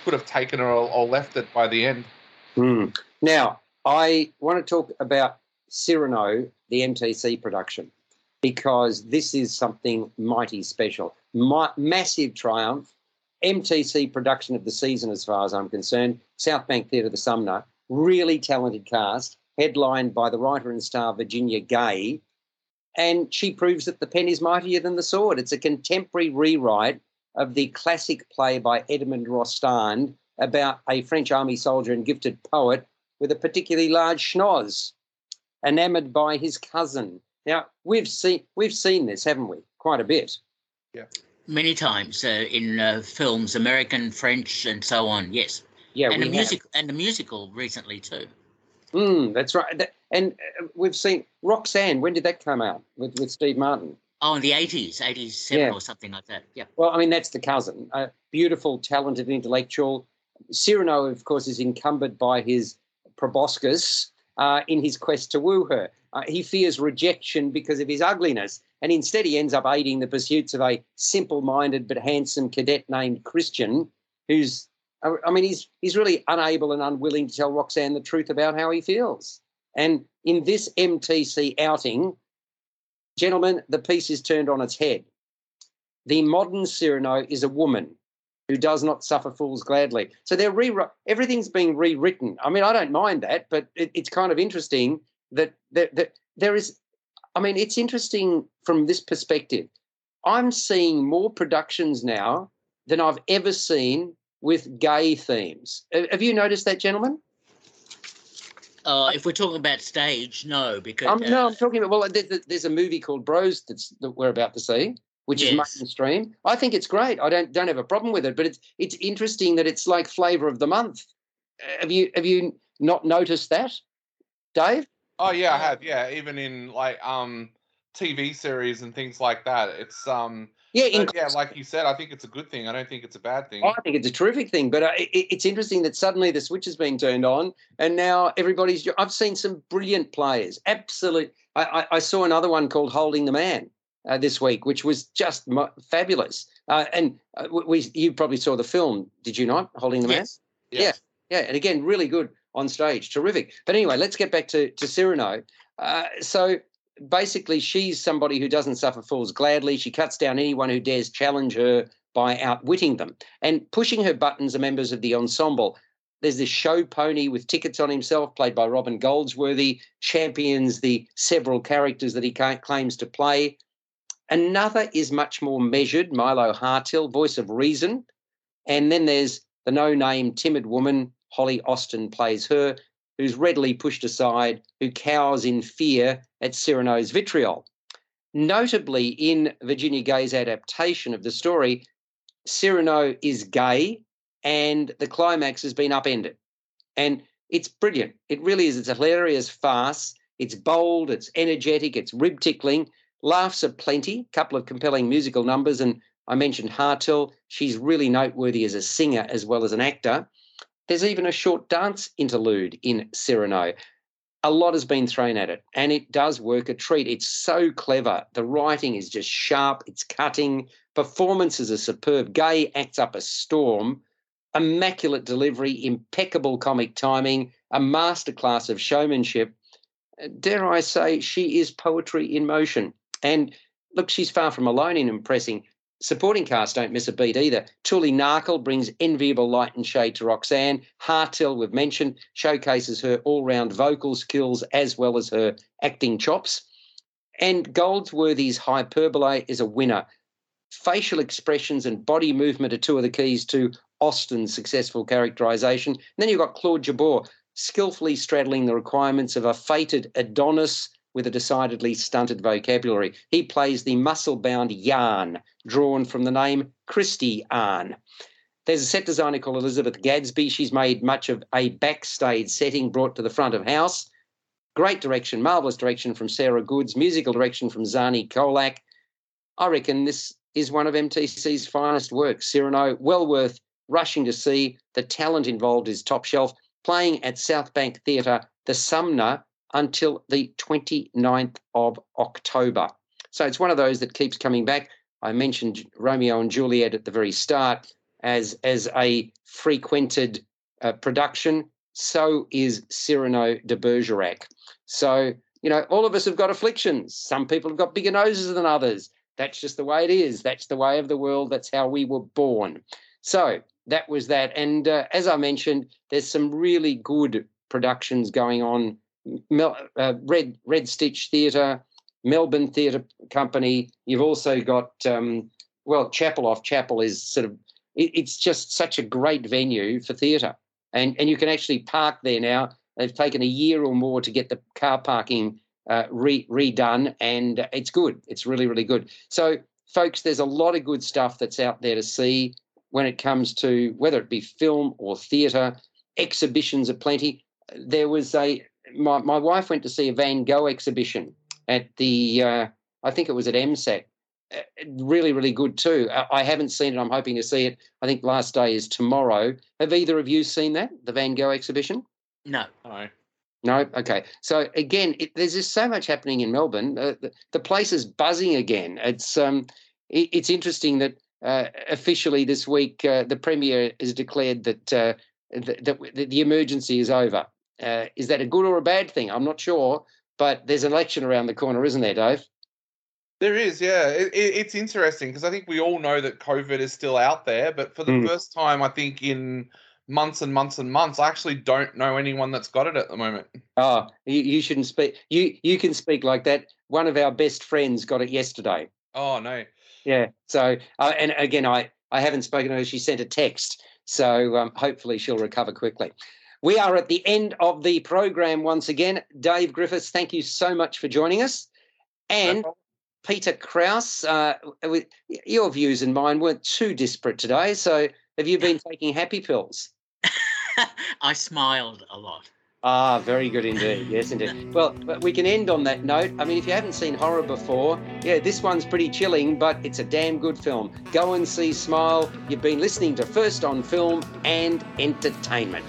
Speaker 3: could have taken or, or left it by the end.
Speaker 1: Mm. Now, I want to talk about Cyrano, the MTC production because this is something mighty special. My, massive triumph, MTC production of the season, as far as I'm concerned. South Bank Theatre, the Sumner, really talented cast, headlined by the writer and star Virginia Gay. And she proves that the pen is mightier than the sword. It's a contemporary rewrite of the classic play by Edmond Rostand about a French army soldier and gifted poet with a particularly large schnoz, enamored by his cousin now we've seen we've seen this, haven't we? Quite a bit.
Speaker 3: Yeah.
Speaker 2: Many times uh, in uh, films, American, French, and so on. Yes.
Speaker 1: Yeah,
Speaker 2: and the music and the musical recently too.
Speaker 1: Mm, that's right. That, and uh, we've seen Roxanne. When did that come out with, with Steve Martin?
Speaker 2: Oh, in the eighties, eighty-seven yeah. or something like that. Yeah.
Speaker 1: Well, I mean, that's the cousin. A beautiful, talented intellectual. Cyrano, of course, is encumbered by his proboscis uh, in his quest to woo her. Uh, he fears rejection because of his ugliness, and instead he ends up aiding the pursuits of a simple-minded but handsome cadet named Christian, who's uh, I mean, he's he's really unable and unwilling to tell Roxanne the truth about how he feels. And in this MTC outing, gentlemen, the piece is turned on its head. The modern Cyrano is a woman who does not suffer fools gladly. So they're re everything's being rewritten. I mean, I don't mind that, but it, it's kind of interesting that, that, that there is, I mean, it's interesting from this perspective. I'm seeing more productions now than I've ever seen with gay themes. Have you noticed that, gentlemen?
Speaker 2: Uh, if we're talking about stage, no, because
Speaker 1: um, no, I'm talking about. Well, there's a movie called Bros that's that we're about to see, which yes. is mainstream. I think it's great. I don't don't have a problem with it, but it's it's interesting that it's like flavor of the month. Have you have you not noticed that, Dave?
Speaker 3: Oh yeah, I have. Yeah, even in like um TV series and things like that. It's um
Speaker 1: yeah,
Speaker 3: yeah, like you said, I think it's a good thing. I don't think it's a bad thing. I
Speaker 1: think it's a terrific thing. But uh, it, it's interesting that suddenly the switch has been turned on, and now everybody's. I've seen some brilliant players. Absolutely, I, I, I saw another one called Holding the Man uh, this week, which was just fabulous. Uh, and uh, we, you probably saw the film, did you not? Holding the
Speaker 2: yes.
Speaker 1: Man. Yes. Yeah, yeah, and again, really good on stage. Terrific. But anyway, let's get back to, to Cyrano. Uh, so basically, she's somebody who doesn't suffer fools gladly. She cuts down anyone who dares challenge her by outwitting them. And pushing her buttons are members of the ensemble. there's this show pony with tickets on himself, played by Robin Goldsworthy, champions the several characters that he claims to play. Another is much more measured, Milo Hartill, voice of reason. And then there's the no name timid woman, Holly Austin plays her, who's readily pushed aside, who cowers in fear at Cyrano's vitriol. Notably, in Virginia Gay's adaptation of the story, Cyrano is gay and the climax has been upended. And it's brilliant. It really is. It's a hilarious farce. It's bold, it's energetic, it's rib tickling, laughs aplenty, a couple of compelling musical numbers. And I mentioned Hartill. She's really noteworthy as a singer as well as an actor. There's even a short dance interlude in Cyrano. A lot has been thrown at it, and it does work a treat. It's so clever. The writing is just sharp, it's cutting. Performances are superb. Gay acts up a storm immaculate delivery, impeccable comic timing, a masterclass of showmanship. Uh, dare I say, she is poetry in motion. And look, she's far from alone in impressing. Supporting cast don't miss a beat either. Tuli Narkle brings enviable light and shade to Roxanne. Hartill, we've mentioned, showcases her all round vocal skills as well as her acting chops. And Goldsworthy's hyperbole is a winner. Facial expressions and body movement are two of the keys to Austin's successful characterization. And then you've got Claude Jabbour skillfully straddling the requirements of a fated Adonis with a decidedly stunted vocabulary. He plays the muscle bound yarn, drawn from the name Christy Arn. There's a set designer called Elizabeth Gadsby. She's made much of a backstage setting brought to the front of house. Great direction, marvelous direction from Sarah Goodes, musical direction from Xani Kolac. I reckon this is one of MTC's finest works. Cyrano, well worth rushing to see. The talent involved is top shelf. Playing at South Bank Theatre, the Sumner, until the 29th of October. So it's one of those that keeps coming back. I mentioned Romeo and Juliet at the very start as, as a frequented uh, production. So is Cyrano de Bergerac. So, you know, all of us have got afflictions. Some people have got bigger noses than others. That's just the way it is. That's the way of the world. That's how we were born. So that was that. And uh, as I mentioned, there's some really good productions going on. Mel, uh, Red Red Stitch Theatre, Melbourne Theatre Company. You've also got um, well, Chapel off Chapel is sort of it, it's just such a great venue for theatre, and and you can actually park there now. They've taken a year or more to get the car parking uh, re, redone, and it's good. It's really really good. So, folks, there's a lot of good stuff that's out there to see when it comes to whether it be film or theatre, exhibitions are plenty. There was a my, my wife went to see a Van Gogh exhibition at the uh, I think it was at MSAC. Uh, really, really good too. I haven't seen it. I'm hoping to see it. I think last day is tomorrow. Have either of you seen that, the Van Gogh exhibition?
Speaker 2: No.
Speaker 3: No.
Speaker 1: No. Okay. So again, it, there's just so much happening in Melbourne. Uh, the, the, place is buzzing again. It's um, it, it's interesting that uh, officially this week, uh, the Premier has declared that, uh, th- that, the emergency is over. Uh, is that a good or a bad thing? I'm not sure, but there's an election around the corner, isn't there, Dave?
Speaker 3: There is, yeah. It, it, it's interesting because I think we all know that COVID is still out there, but for the mm. first time, I think in months and months and months, I actually don't know anyone that's got it at the moment.
Speaker 1: Oh, you, you shouldn't speak. You you can speak like that. One of our best friends got it yesterday.
Speaker 3: Oh no.
Speaker 1: Yeah. So, uh, and again, I, I haven't spoken to her. She sent a text. So um, hopefully she'll recover quickly. We are at the end of the program once again. Dave Griffiths, thank you so much for joining us. And no Peter Krausz, uh, your views and mine weren't too disparate today. So have you been taking happy pills?
Speaker 2: I smiled a lot.
Speaker 1: Ah, very good indeed. Yes, indeed. Well, we can end on that note. I mean, if you haven't seen horror before, yeah, this one's pretty chilling, but it's a damn good film. Go and see Smile. You've been listening to First on Film and Entertainment.